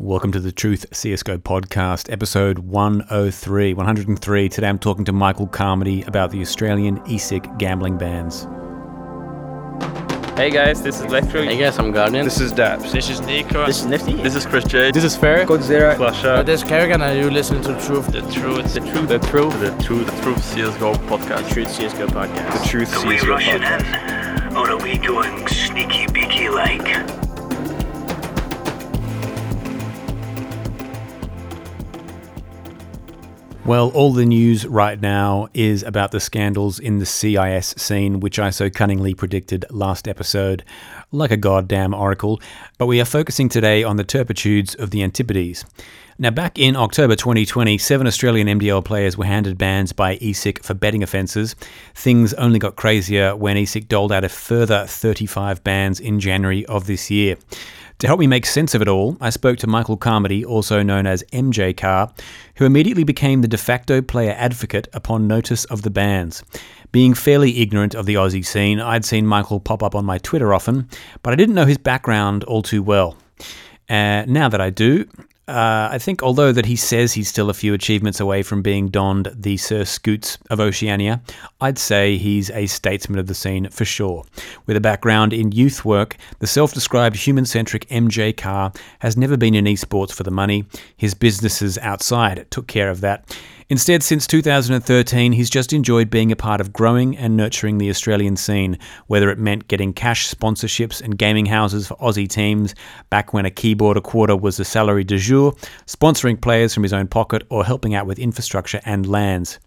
Welcome to the Truth CSGO podcast, episode 103. 103. Today I'm talking to Michael Carmody about the Australian ESIC gambling bans. Hey guys, this is Electro. Hey guys, I'm Guardian. This is Daps. This is NiKo. This is Nifty. This is Chris J. This is Fair. Godzilla. flusha. Oh, this is Kerrigan, and you listen to the Truth. The Truth. The Truth. The Truth. The Truth. The Truth CSGO podcast. The Truth CSGO podcast. The Truth Are we CSGO rushing podcast. in? Or are we going sneaky beaky like? Well, all the news right now is about the scandals in the CIS scene, which I so cunningly predicted last episode, like a goddamn oracle. But we are focusing today on the turpitudes of the Antipodes. Now, back in October 2020, seven Australian MDL players were handed bans by ESIC for betting offences. Things only got crazier when ESIC doled out a further 35 bans in January of this year. To help me make sense of it all, I spoke to Michael Carmody, also known as MJ Carr, who immediately became the de facto player advocate upon notice of the bans. Being fairly ignorant of the Aussie scene, I'd seen Michael pop up on my Twitter often, but I didn't know his background all too well. Uh, now that I do, uh, I think although that he says he's still a few achievements away from being donned the Sir Scoots of Oceania, I'd say he's a statesman of the scene for sure. With a background in youth work, the self-described human-centric MJ Carr has never been in esports for the money. His businesses outside took care of that. Instead, since 2013, he's just enjoyed being a part of growing and nurturing the Australian scene, whether it meant getting cash sponsorships and gaming houses for Aussie teams, back when a keyboard a quarter was the salary du jour, sponsoring players from his own pocket, or helping out with infrastructure and lands.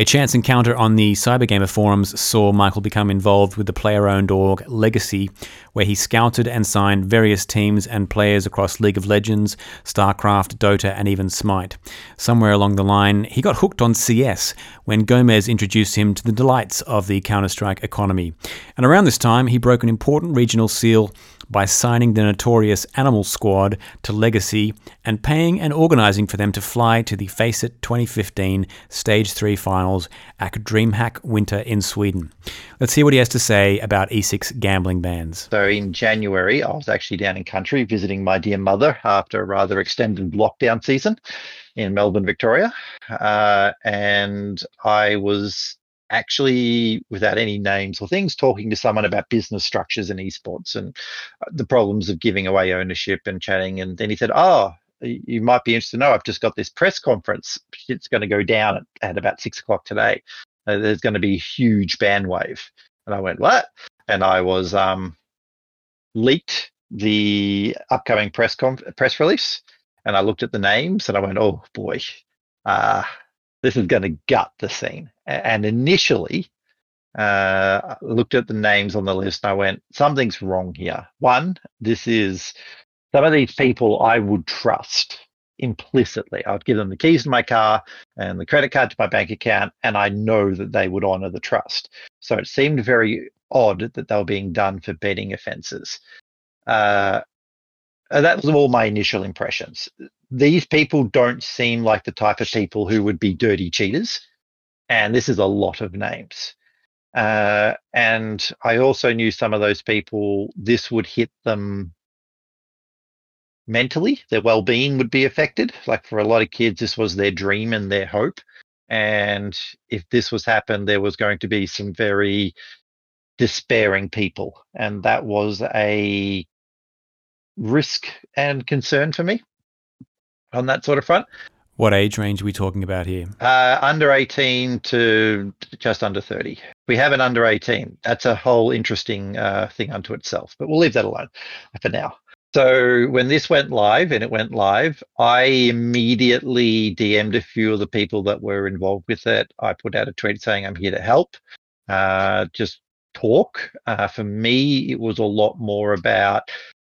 A chance encounter on the Cybergamer forums saw Michael become involved with the player owned org Legacy, where he scouted and signed various teams and players across League of Legends, StarCraft, Dota, and even Smite. Somewhere along the line, he got hooked on CS when Gomez introduced him to the delights of the Counter Strike economy. And around this time, he broke an important regional seal by signing the notorious Animal Squad to Legacy and paying and organising for them to fly to the Faceit 2015 Stage 3 finals at DreamHack Winter in Sweden. Let's hear what he has to say about ESIC gambling bans. So in January, I was actually down in country visiting my dear mother after a rather extended lockdown season in Melbourne, Victoria. Uh, and I was actually, without any names or things, talking to someone about business structures and esports and uh, the problems of giving away ownership and chatting. And then he said, Oh, you might be interested to know I've just got this press conference. It's going to go down at, at about six o'clock today. Uh, there's going to be a huge ban wave. And I went, What? And I was um, leaked the upcoming press conf- press release. And I looked at the names and I went, Oh boy, uh, this is going to gut the scene. And initially, uh, looked at the names on the list I went, something's wrong here. One, this is some of these people I would trust implicitly. I would give them the keys to my car and the credit card to my bank account, and I know that they would honor the trust. So it seemed very odd that they were being done for betting offenses. Uh, that was all my initial impressions. These people don't seem like the type of people who would be dirty cheaters, and this is a lot of names. Uh, and I also knew some of those people, this would hit them mentally, their well being would be affected. Like for a lot of kids, this was their dream and their hope. And if this was happened, there was going to be some very despairing people. And that was a risk and concern for me on that sort of front. What age range are we talking about here? Uh, under 18 to just under 30. We have an under 18. That's a whole interesting uh, thing unto itself, but we'll leave that alone for now. So when this went live and it went live, I immediately DM'd a few of the people that were involved with it. I put out a tweet saying I'm here to help. Uh, just talk. Uh, for me, it was a lot more about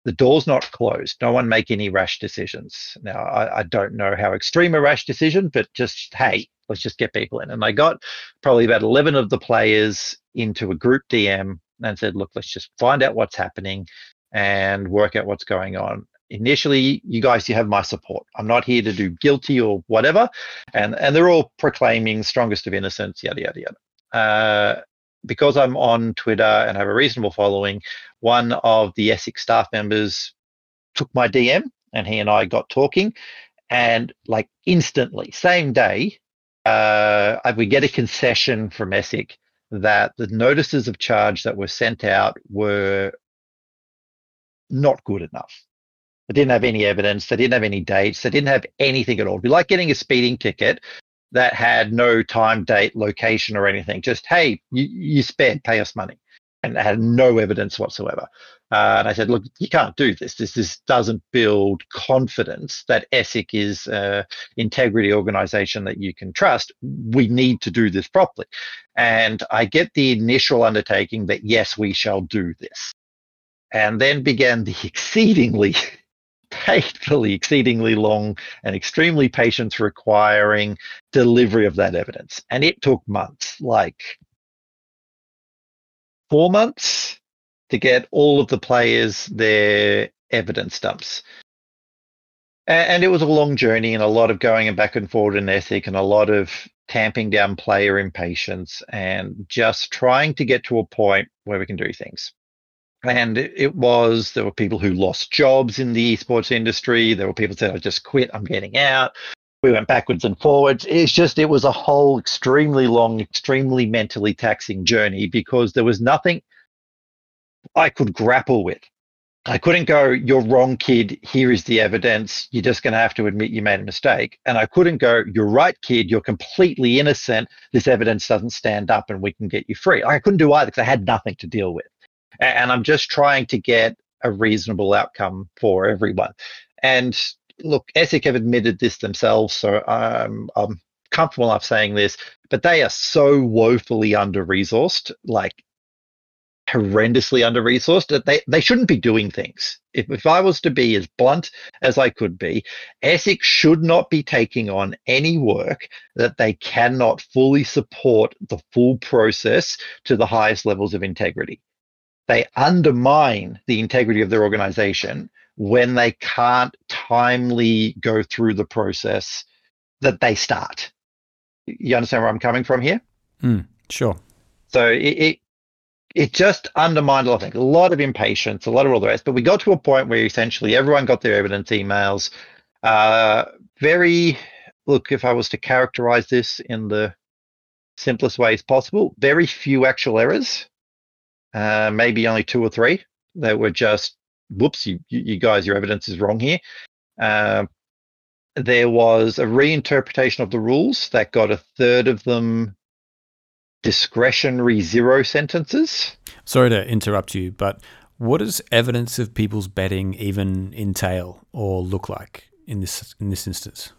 the door's not closed. No one make any rash decisions. Now, I, I, don't know how extreme a rash decision, but just, hey, let's just get people in. And they got probably about 11 of the players into a group DM and said, look, let's just find out what's happening and work out what's going on. Initially, you guys, you have my support. I'm not here to do guilty or whatever. And, and they're all proclaiming strongest of innocence, yada, yada, yada. Uh, because I'm on Twitter and have a reasonable following, one of the ESIC staff members took my DM and he and I got talking, and like instantly, same day, uh, we get a concession from ESIC that the notices of charge that were sent out were not good enough. They didn't have any evidence. They didn't have any dates. They didn't have anything at all. It'd be like getting a speeding ticket that had no time, date, location, or anything. Just, hey, you, you sped, pay us money. And had no evidence whatsoever. Uh, and I said, look, you can't do this. This, this doesn't build confidence that ESIC is an integrity organization that you can trust. We need to do this properly. And I get the initial undertaking that, yes, we shall do this. And then began the exceedingly painfully, exceedingly long and extremely patience requiring delivery of that evidence. And it took months, like four months to get all of the players their evidence dumps. And, it was a long journey and a lot of going and back and forward in ESIC and a lot of tamping down player impatience and just trying to get to a point where we can do things and it, was there were people who lost jobs in the esports industry. There were people said i just quit i'm getting out. We went backwards and forwards. It's just it was a whole extremely long extremely mentally taxing journey because there was nothing i could grapple with. I couldn't go you're wrong kid. Here is the evidence. You're just going to have to admit you made a mistake. And i couldn't go you're right kid. You're completely innocent. This evidence doesn't stand up and we can get you free. I couldn't do either because i had nothing to deal with and I'm just trying to get a reasonable outcome for everyone. And look, ESIC have admitted this themselves, so I'm, I'm comfortable enough saying this, but they are so woefully under resourced, like horrendously under resourced that they, they shouldn't be doing things. If, if I was to be as blunt as I could be, ESIC should not be taking on any work that they cannot fully support the full process to the highest levels of integrity they undermine the integrity of their organization when they can't timely go through the process that they start. You understand where I'm coming from here? Mm, sure. So it, it, it just undermined a lot of things, a lot of impatience, a lot of all the rest. But we got to a point where essentially everyone got their evidence emails. Uh, very look, if I was to characterize this in the simplest ways possible, very few actual errors uh, maybe only two or three that were just, whoops, you, you guys, your evidence is wrong here. Uh, there was a reinterpretation of the rules that got a third of them discretionary zero sentences. Sorry to interrupt you, but what does evidence of people's betting even entail or look like in this in this instance?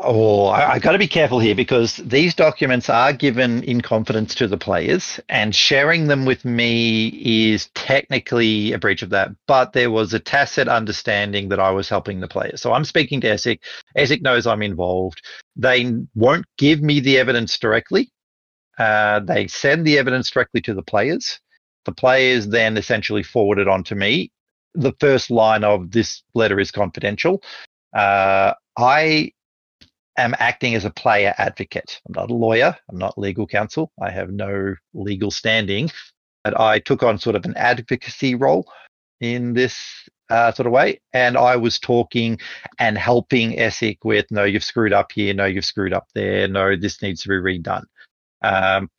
Oh, I, I got to be careful here because these documents are given in confidence to the players, and sharing them with me is technically a breach of that. But there was a tacit understanding that I was helping the players. So I'm speaking to ESIC. ESIC knows I'm involved. They won't give me the evidence directly. Uh, they send the evidence directly to the players. The players then essentially forward it on to me. The first line of this letter is confidential. Uh, I am acting as a player advocate. I'm not a lawyer. I'm not legal counsel. I have no legal standing. But I took on sort of an advocacy role in this uh, sort of way. And I was talking and helping ESIC with, no, you've screwed up here. No, you've screwed up there. No, this needs to be redone. Um,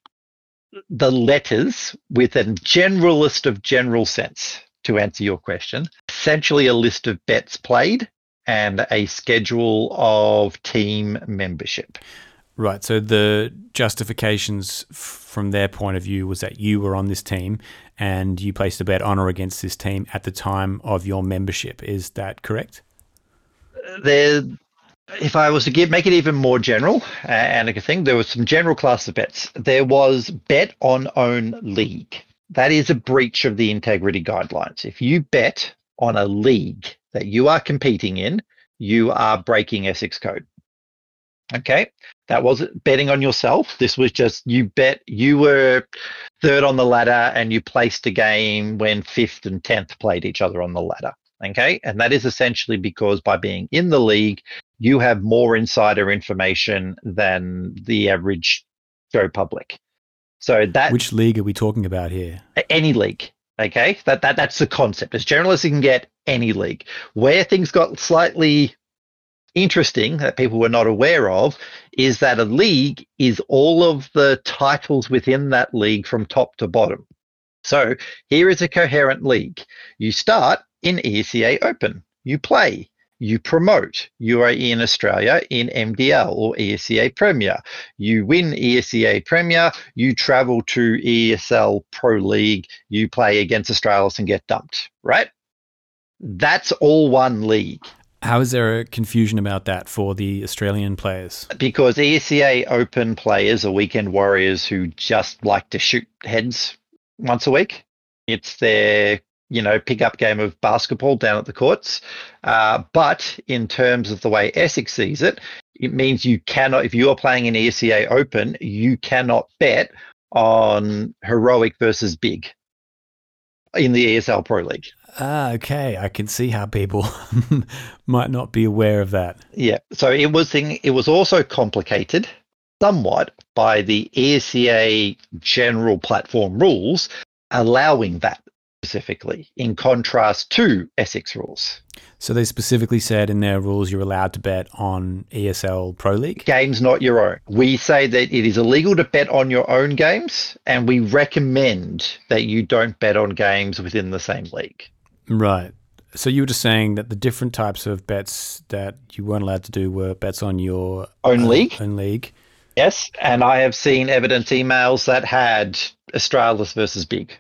the letters with a general list of general sense to answer your question, essentially a list of bets played and a schedule of team membership. Right. So the justifications from their point of view was that you were on this team and you placed a bet on or against this team at the time of your membership. Is that correct? There, if I was to give make it even more general uh, and a thing, there was some general class of bets. There was bet on own league. That is a breach of the integrity guidelines. If you bet on a league that you are competing in, you are breaking ESIC code. Okay, that wasn't betting on yourself. This was just you bet you were third on the ladder and you placed a game when fifth and tenth played each other on the ladder. Okay, and that is essentially because by being in the league, you have more insider information than the average Joe public. So that which league are we talking about here? Any league, Okay, that, that that's the concept. As general as you can get any league. Where things got slightly interesting that people were not aware of is that a league is all of the titles within that league from top to bottom. So here is a coherent league. You start in ESEA Open. You play. You promote. You are in Australia in MDL or ESEA Premier. You win ESEA Premier. You travel to ESL Pro League. You play against Astralis and get dumped, right? That's all one league. How is there a confusion about that for the Australian players? because ESEA Open players are weekend warriors who just like to shoot heads once a week. It's their, you know, pickup game of basketball down at the courts. Uh, but in terms of the way ESIC sees it, it means you cannot, if you are playing in ESEA Open, you cannot bet on heroic versus big in the ESL Pro League. Ah, okay. I can see how people might not be aware of that. Yeah. So it was thing. It was also complicated somewhat by the ESEA general platform rules allowing that specifically, in contrast to ESIC rules. So they specifically said in their rules you're allowed to bet on ESL Pro League. Games not your own. We say that it is illegal to bet on your own games, and we recommend that you don't bet on games within the same league. Right. So you were just saying that the different types of bets that you weren't allowed to do were bets on your Own league? Own league. Yes, and I have seen evidence emails that had Astralis versus Big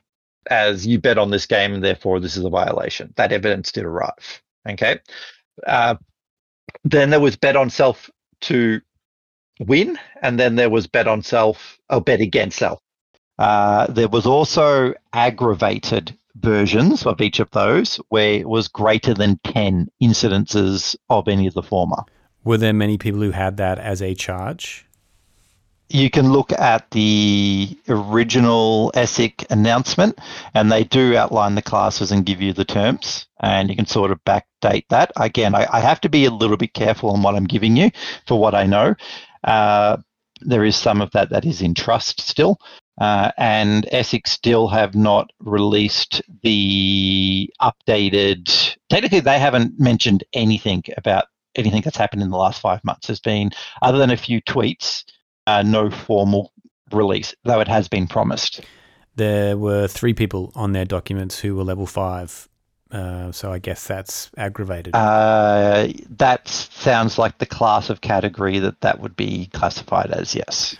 as you bet on this game and therefore this is a violation. That evidence did arrive. Okay. Uh, then there was bet on self to win, and then there was bet on self or bet against self. Uh, there was also aggravated versions of each of those where it was greater than 10 incidences of any of the former. Were there many people who had that as a charge? You can look at the original ESIC announcement, and they do outline the classes and give you the terms, and you can sort of backdate that. Again, I, I have to be a little bit careful on what I'm giving you for what I know. Uh, there is some of that that is in trust still, uh, and ESIC still have not released the updated. Technically, they haven't mentioned anything about anything that's happened in the last five months. There's been, other than a few tweets, uh, no formal release, though it has been promised. There were three people on their documents who were level five. Uh, so I guess that's aggravated. Uh, that sounds like the class of category that that would be classified as, yes.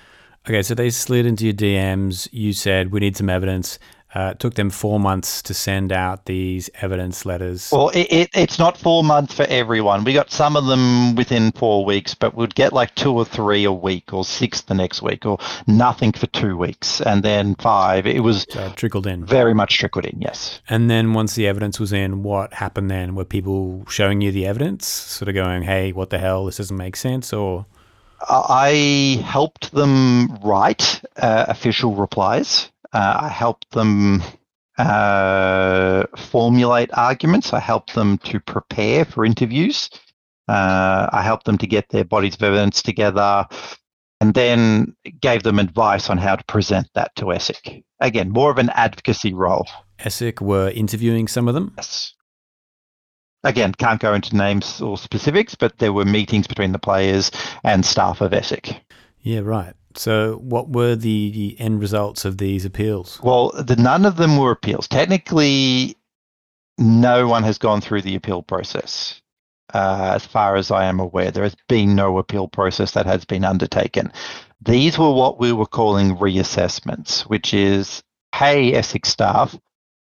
okay, so they slid into your DMs. You said we need some evidence. Uh, it took them four months to send out these evidence letters. Well, it, it, it's not four months for everyone. We got some of them within four weeks, but we'd get like two or three a week, or six the next week, or nothing for two weeks, and then five. It was So trickled in. very much trickled in, yes. And then once the evidence was in, what happened then? Were people showing you the evidence, sort of going, "Hey, what the hell? This doesn't make sense," or I helped them write uh, official replies. Uh, I helped them uh, formulate arguments. I helped them to prepare for interviews. Uh, I helped them to get their bodies of evidence together and then gave them advice on how to present that to ESIC. Again, more of an advocacy role. ESIC were interviewing some of them? Yes. Again, can't go into names or specifics, but there were meetings between the players and staff of ESIC. Yeah, right. So, what were the, the end results of these appeals? Well, the, none of them were appeals. Technically, no one has gone through the appeal process. Uh, as far as I am aware, there has been no appeal process that has been undertaken. These were what we were calling reassessments, which is, hey, ESIC staff,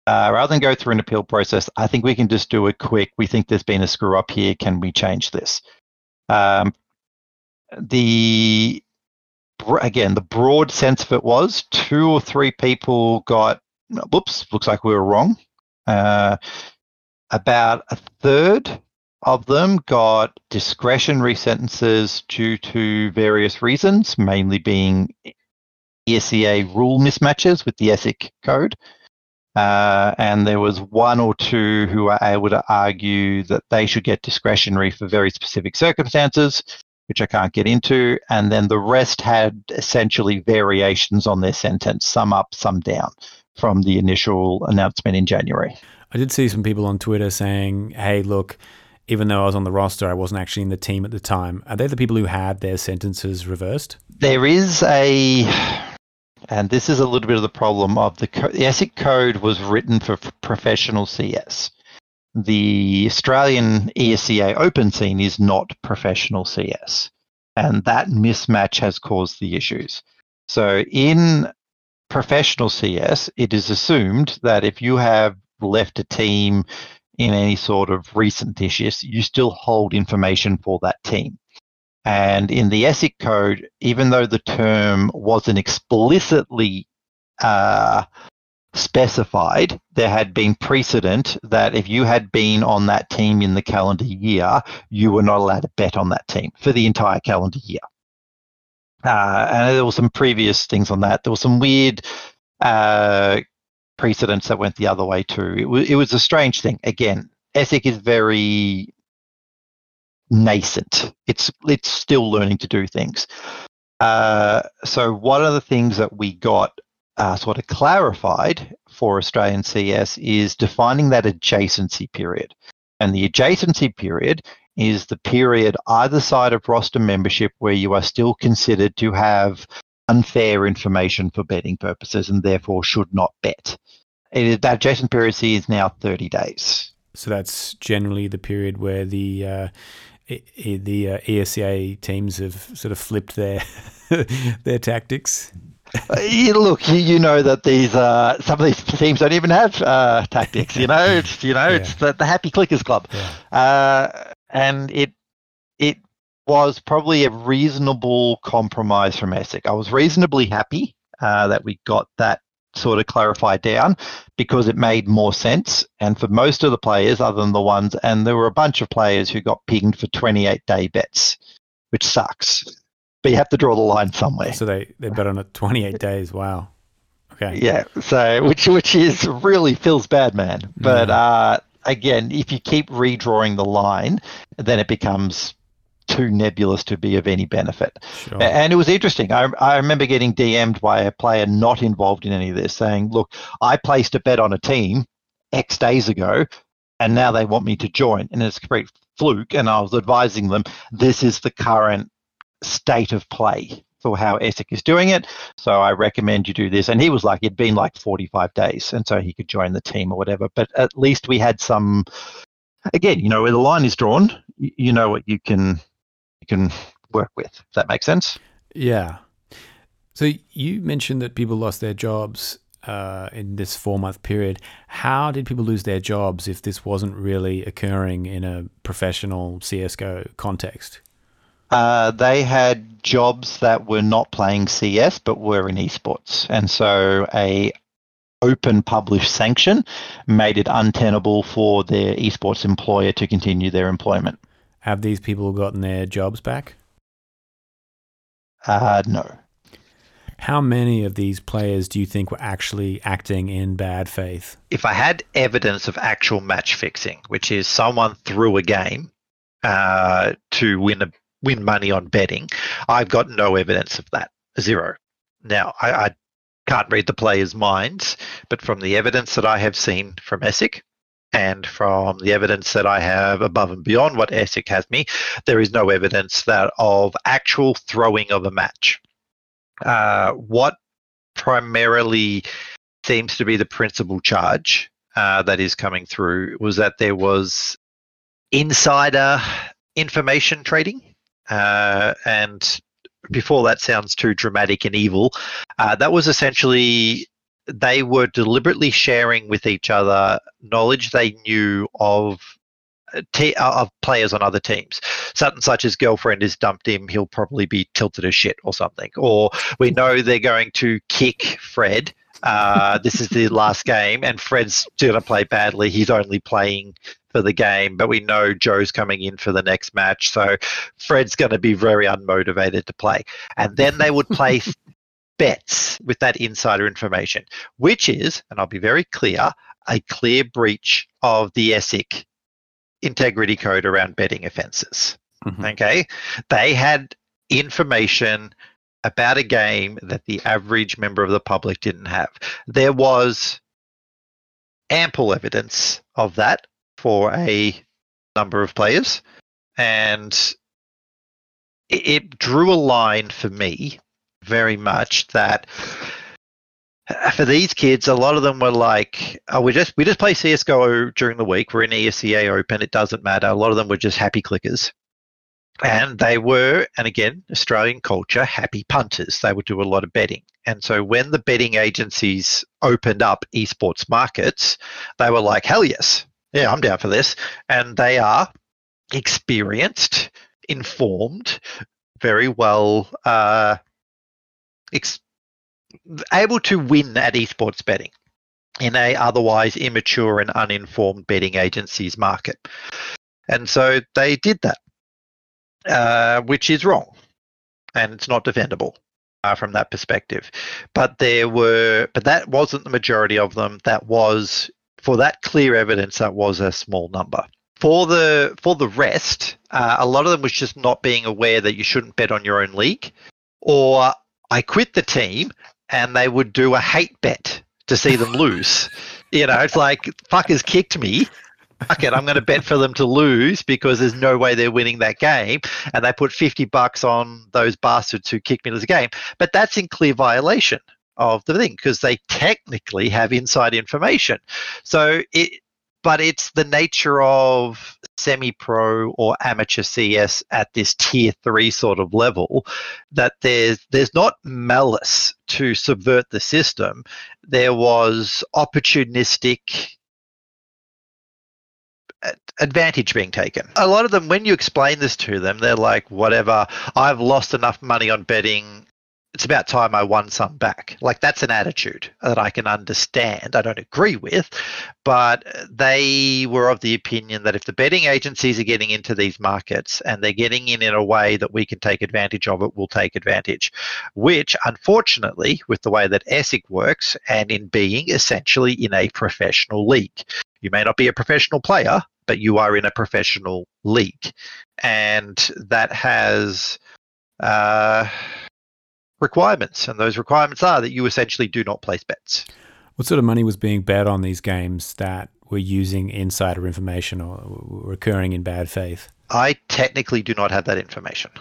uh, rather than go through an appeal process, I think we can just do it quick. We think there's been a screw up here. Can we change this? Um, the again, the broad sense of it was two or three people got, whoops, looks like we were wrong. Uh, about a third of them got discretionary sentences due to various reasons, mainly being ESEA rule mismatches with the ESIC code. Uh, and there was one or two who were able to argue that they should get discretionary for very specific circumstances, which I can't get into. And then the rest had essentially variations on their sentence, some up, some down. from the initial announcement in January. I did see some people on Twitter saying, hey, look, even though I was on the roster, I wasn't actually in the team at the time. Are they the people who had their sentences reversed? There is a, and this is a little bit of the problem of the, co- the ESIC code was written for professional CS. The Australian ESEA open scene is not professional CS. And that mismatch has caused the issues. So in professional CS, it is assumed that if you have left a team in any sort of recent issues, you still hold information for that team. And in the ESIC code, even though the term wasn't explicitly uh, specified, there had been precedent that if you had been on that team in the calendar year, you were not allowed to bet on that team for the entire calendar year. Uh, and there were some previous things on that. There were some weird uh, precedents that went the other way too. It was it was a strange thing. Again, ESIC is very nascent. It's it's still learning to do things. Uh, so one of the things that we got uh, sort of clarified for Australian CS is defining that adjacency period. And the adjacency period is the period either side of roster membership where you are still considered to have unfair information for betting purposes and therefore should not bet. It is, that adjacent period is now 30 days. So that's generally the period where the uh, the uh, ESEA teams have sort of flipped their their tactics. Look, you, you know that these uh, some of these teams don't even have uh, tactics. You know, it's you know it's the, the Happy Clickers Club, Yeah. uh, and it it was probably a reasonable compromise from ESIC. I was reasonably happy uh, that we got that sort of clarified down because it made more sense. And for most of the players, other than the ones, and there were a bunch of players who got pinged for 28 day bets, which sucks. But you have to draw the line somewhere. So they they bet on it 28 days. Wow. Okay. Yeah, so which which is really feels bad, man. But Yeah. uh, again, if you keep redrawing the line, then it becomes too nebulous to be of any benefit. Sure. And it was interesting. I, I remember getting DM'd by a player not involved in any of this, saying, "Look, I placed a bet on a team X days ago, and now they want me to join, and it's a complete fluke." And I was advising them, "This is the current state of play." For how ESIC is doing it, so I recommend you do this. And he was like, it'd been like 45 days, and so he could join the team or whatever. But at least we had some. Again, you know where the line is drawn. You know what you can you can work with. If that makes sense. Yeah. So you mentioned that people lost their jobs uh, in this four month period. How did people lose their jobs if this wasn't really occurring in a professional CSGO context? Uh, they had jobs that were not playing CS but were in esports, and so a open published sanction made it untenable for their esports employer to continue their employment. Have these people gotten their jobs back? Uh, no. How many of these players do you think were actually acting in bad faith? if I had evidence of actual match fixing, which is someone threw a game uh, to win a, win money on betting, I've got no evidence of that. Zero. Now I, I can't read the players' minds, but from the evidence that I have seen from ESIC and from the evidence that I have above and beyond what ESIC has me, there is no evidence that of actual throwing of a match. Uh, what primarily seems to be the principal charge uh, that is coming through was that there was insider information trading. Uh, and before that sounds too dramatic and evil, uh, that was essentially they were deliberately sharing with each other knowledge they knew of te- of players on other teams. And such as girlfriend has dumped him, he'll probably be tilted as shit or something. Or we know they're going to kick Fred. Uh, this is the last game, and Fred's going to play badly. He's only playing for the game, but we know Joe's coming in for the next match, so Fred's going to be very unmotivated to play. And then they would place bets with that insider information, which is, and I'll be very clear, a clear breach of the ESIC integrity code around betting offences. Mhm. Okay, they had information about a game that the average member of the public didn't have. There was ample evidence of that for a number of players, and it, it drew a line for me very much that for these kids, a lot of them were like, "Oh, we just we just play CS:GO during the week. We're in ESEA Open. It doesn't matter." A lot of them were just happy clickers, and they were, and again, Australian culture, happy punters. They would do a lot of betting, and so when the betting agencies opened up esports markets, they were like, "Hell yes, yeah, I'm down for this," and they are experienced, informed, very well. Uh, ex- able to win at esports betting in a otherwise immature and uninformed betting agencies market. And so they did that, uh, which is wrong, and it's not defendable uh, from that perspective. But there were, but that wasn't the majority of them. That was for that clear evidence. That was a small number. For the for the rest, uh, a lot of them was just not being aware that you shouldn't bet on your own league, or I quit the team and they would do a hate bet to see them lose. you know, it's like fuckers kicked me. Fuck it, I'm going to bet for them to lose because there's no way they're winning that game, and they put fifty bucks on those bastards who kicked me to the game. But that's in clear violation of the thing because they technically have inside information. So it, but it's the nature of semi-pro or amateur CS at this tier three sort of level that there's there's not malice to subvert the system. There was opportunistic advantage being taken. A lot of them, when you explain this to them, they're like, whatever, I've lost enough money on betting it's about time I won some back. Like that's an attitude that I can understand. I don't agree with, but they were of the opinion that if the betting agencies are getting into these markets and they're getting in in a way that we can take advantage of it, we'll take advantage. Which, unfortunately, with the way that ESIC works and in being essentially in a professional league, you may not be a professional player, but you are in a professional league, and that has. Uh, requirements, and those requirements are that you essentially do not place bets. What sort of money was being bet on these games that were using insider information or were occurring in bad faith? I technically do not have that information.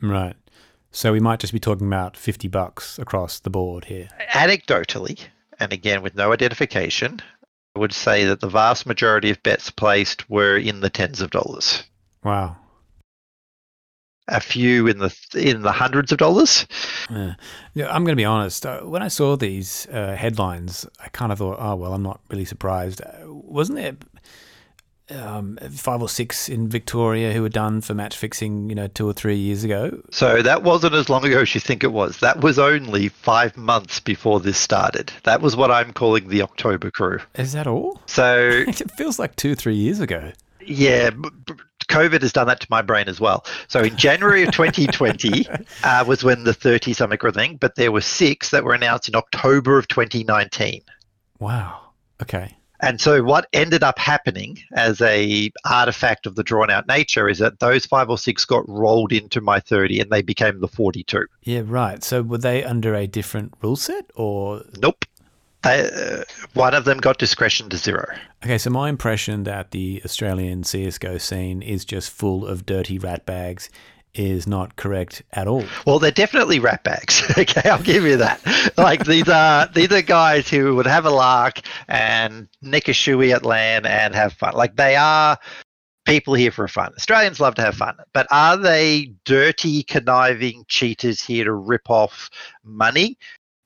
Right. So we might just be talking about 50 bucks across the board here. Anecdotally, and again with no identification, I would say that the vast majority of bets placed were in the tens of dollars. Wow a few in the in the hundreds of dollars. Yeah, yeah I'm going to be honest. Uh, when I saw these uh, headlines, I kind of thought, oh well, I'm not really surprised. Uh, wasn't there um, five or six in Victoria who were done for match fixing, you know, two or three years ago? So that wasn't as long ago as you think it was. That was only five months before this started. That was what I'm calling the October crew. Is that all? So it feels like two, three years ago. Yeah, COVID has done that to my brain as well. So in January of 2020 uh, was when the 30 something thing, but there were six that were announced in October of 2019. Wow. Okay. And so what ended up happening as a artifact of the drawn out nature is that those five or six got rolled into my 30 and they became the 42. Yeah, right. So were they under a different rule set or Nope uh, one of them got discretion to zero. Okay, so my impression that the Australian CSGO scene is just full of dirty rat bags is not correct at all. Well, they're definitely rat bags. okay, I'll give you that. like these are these are guys who would have a lark and nick a shoey at LAN and have fun. Like they are people here for fun. Australians love to have fun, but are they dirty, conniving cheaters here to rip off money?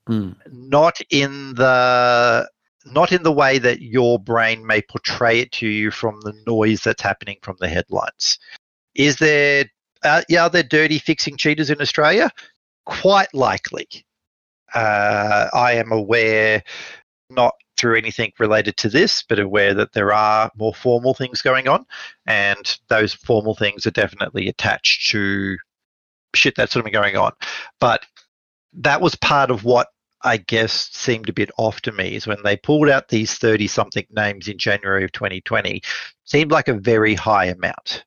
Mm. not in the not in the way that your brain may portray it to you from the noise that's happening from the headlines. Is there, uh, yeah, are there dirty fixing cheaters in Australia? Quite likely. Uh, I am aware, not through anything related to this, but aware that there are more formal things going on, and those formal things are definitely attached to shit that's sort of going on. But that was part of what I guess, seemed a bit off to me is when they pulled out these 30 something names in January of 2020, seemed like a very high amount.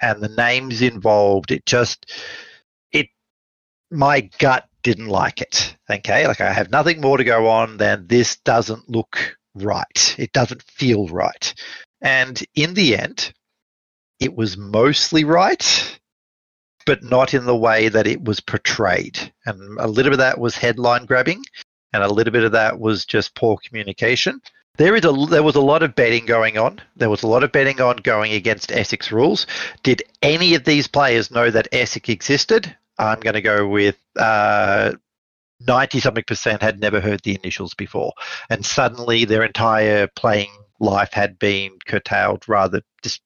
And the names involved, it just, it, my gut didn't like it. Okay, like I have nothing more to go on than this doesn't look right. It doesn't feel right. And in the end, it was mostly right, but not in the way that it was portrayed. And a little bit of that was headline grabbing, and a little bit of that was just poor communication. There is a there was a lot of betting going on. There was a lot of betting on going against ESIC rules. Did any of these players know that ESIC existed? I'm going to go with uh, 90 something percent had never heard the initials before. And suddenly their entire playing life had been curtailed rather dis-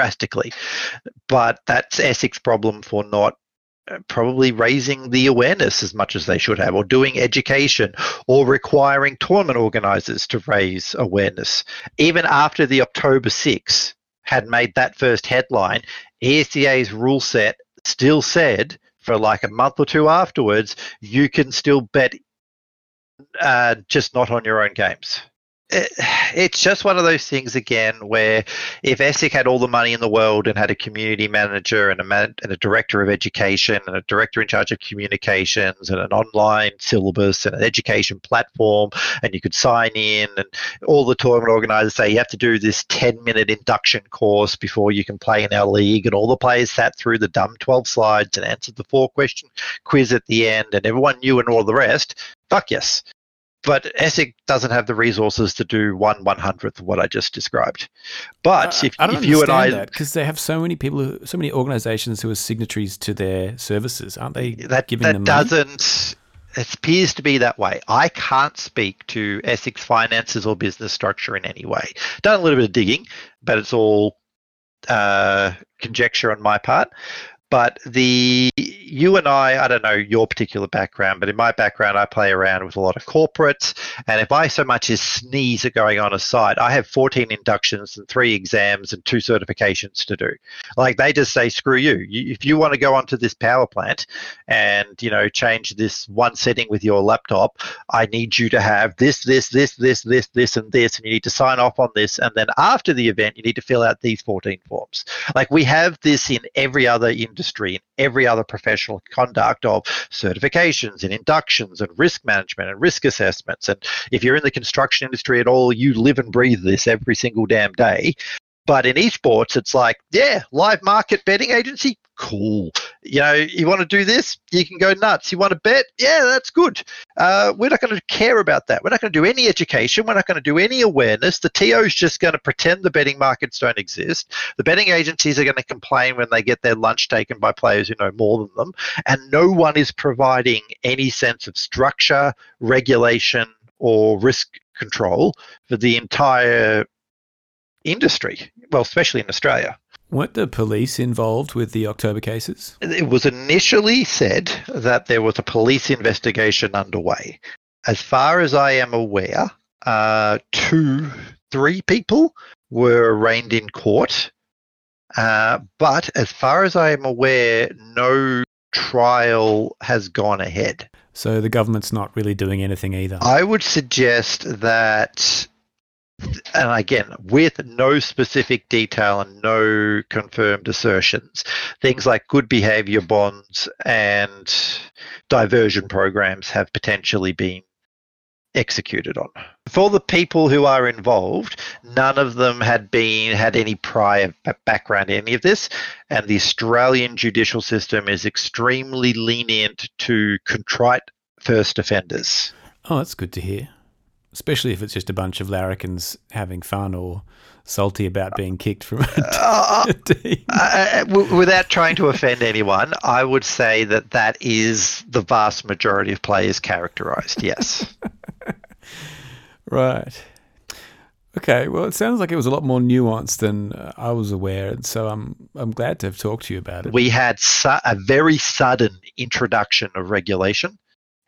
drastically. But that's ESIC problem for not uh, probably raising the awareness as much as they should have, or doing education, or requiring tournament organisers to raise awareness. Even after the October 6 had made that first headline, ESEA's rule set still said for like a month or two afterwards, you can still bet, uh, just not on your own games it, it's just one of those things again where if ESIC had all the money in the world and had a community manager and a, man, and a director of education and a director in charge of communications and an online syllabus and an education platform and you could sign in and all the tournament organizers say you have to do this 10 minute induction course before you can play in our league and all the players sat through the dumb 12 slides and answered the four question quiz at the end and everyone knew and all the rest. Fuck yes but ESIC doesn't have the resources to do one one hundredth of what I just described. But I, if, if you and I, because they have so many people, who, so many organisations who are signatories to their services, aren't they? That giving that them doesn't. It appears to be that way. I can't speak to ESIC finances or business structure in any way. Done a little bit of digging, but it's all uh, conjecture on my part. But the you and I, I don't know your particular background, but in my background, I play around with a lot of corporates. And if I so much as sneeze at going on a site, I have 14 inductions and three exams and two certifications to do. Like they just say, screw you. you if you want to go onto this power plant and, you know, change this one setting with your laptop, I need you to have this, this, this, this, this, this, and this. And you need to sign off on this. And then after the event, you need to fill out these 14 forms. Like we have this in every other industry industry in every other professional conduct of certifications and inductions and risk management and risk assessments. And if you're in the construction industry at all, you live and breathe this every single damn day. But in esports, it's like, yeah, live market betting agency, cool. You know, you want to do this, you can go nuts. You want to bet, yeah, that's good. Uh, we're not going to care about that. We're not going to do any education. We're not going to do any awareness. The TO is just going to pretend the betting markets don't exist. The betting agencies are going to complain when they get their lunch taken by players who know more than them. And no one is providing any sense of structure, regulation, or risk control for the entire industry, well, especially in Australia. Weren't the police involved with the October cases? It was initially said that there was a police investigation underway. As far as I am aware, uh, two, three people were arraigned in court. Uh, but as far as I am aware, no trial has gone ahead. So the government's not really doing anything either. I would suggest that and again, with no specific detail and no confirmed assertions, things like good behavior bonds and diversion programs have potentially been executed on. For the people who are involved, none of them had been had any prior background in any of this, and the Australian judicial system is extremely lenient to contrite first offenders. Oh, that's good to hear especially if it's just a bunch of larrikins having fun or salty about being kicked from a uh, team. Uh, uh without trying to offend anyone, I would say that that is the vast majority of players characterized. Yes. right. Okay. Well, it sounds like it was a lot more nuanced than uh, I was aware, and so I'm I'm glad to have talked to you about it. We had su- a very sudden introduction of regulation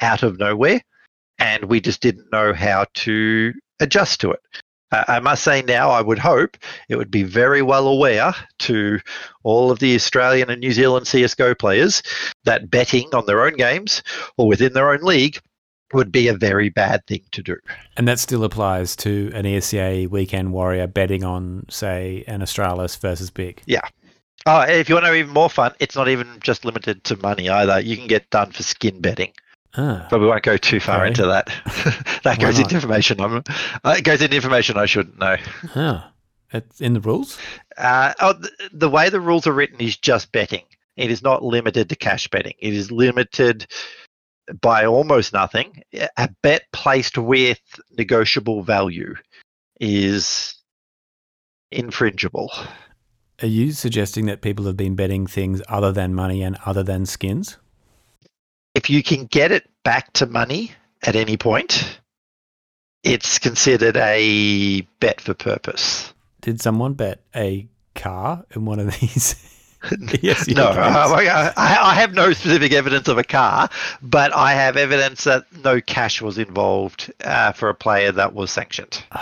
out of nowhere and we just didn't know how to adjust to it. Uh, I must say now, I would hope it would be very well aware to all of the Australian and New Zealand CSGO players that betting on their own games or within their own league would be a very bad thing to do. And that still applies to an ESEA weekend warrior betting on, say, an Astralis versus Big. Yeah. Oh, if you want to know even more fun, it's not even just limited to money either. You can get done for skin betting, Ah, but we won't go too far Okay. into that. that Why goes not? into information. I'm, uh, it goes into information I shouldn't know. ah. It's in the rules? Uh, oh, the, the way the rules are written is just betting. It is not limited to cash betting. It is limited by almost nothing. A bet placed with negotiable value is infringible. Are you suggesting that people have been betting things other than money and other than skins? If you can get it back to money at any point, it's considered a bet for purpose. Did someone bet a car in one of these? yes, you no. I, I I have no specific evidence of a car, but I have evidence that no cash was involved uh, for a player that was sanctioned.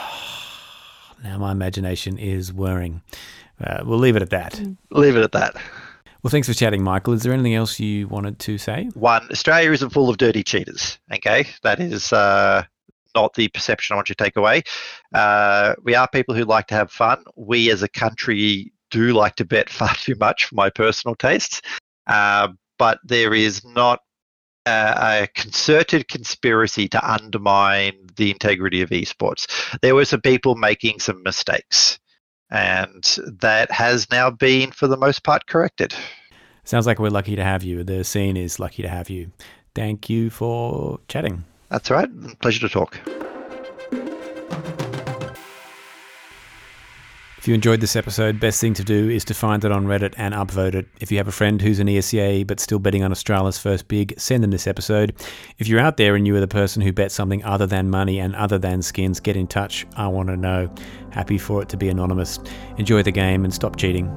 Now my imagination is whirring. Uh, we'll leave it at that. Leave it at that. Well, thanks for chatting, Michael. Is there anything else you wanted to say? One, Australia isn't full of dirty cheaters. Okay, that is uh, not the perception I want you to take away. Uh, we are people who like to have fun. We as a country do like to bet far too much for my personal tastes, uh, but there is not a concerted conspiracy to undermine the integrity of esports. There were some people making some mistakes, and that has now been, for the most part, corrected. Sounds like we're lucky to have you. The scene is lucky to have you. Thank you for chatting. That's all right. Pleasure to talk. If you enjoyed this episode, best thing to do is to find it on Reddit and upvote it. If you have a friend who's an ESCA but still betting on Australia's first big, send them this episode. If you're out there and you are the person who bets something other than money and other than skins, get in touch. I want to know. Happy for it to be anonymous. Enjoy the game and stop cheating.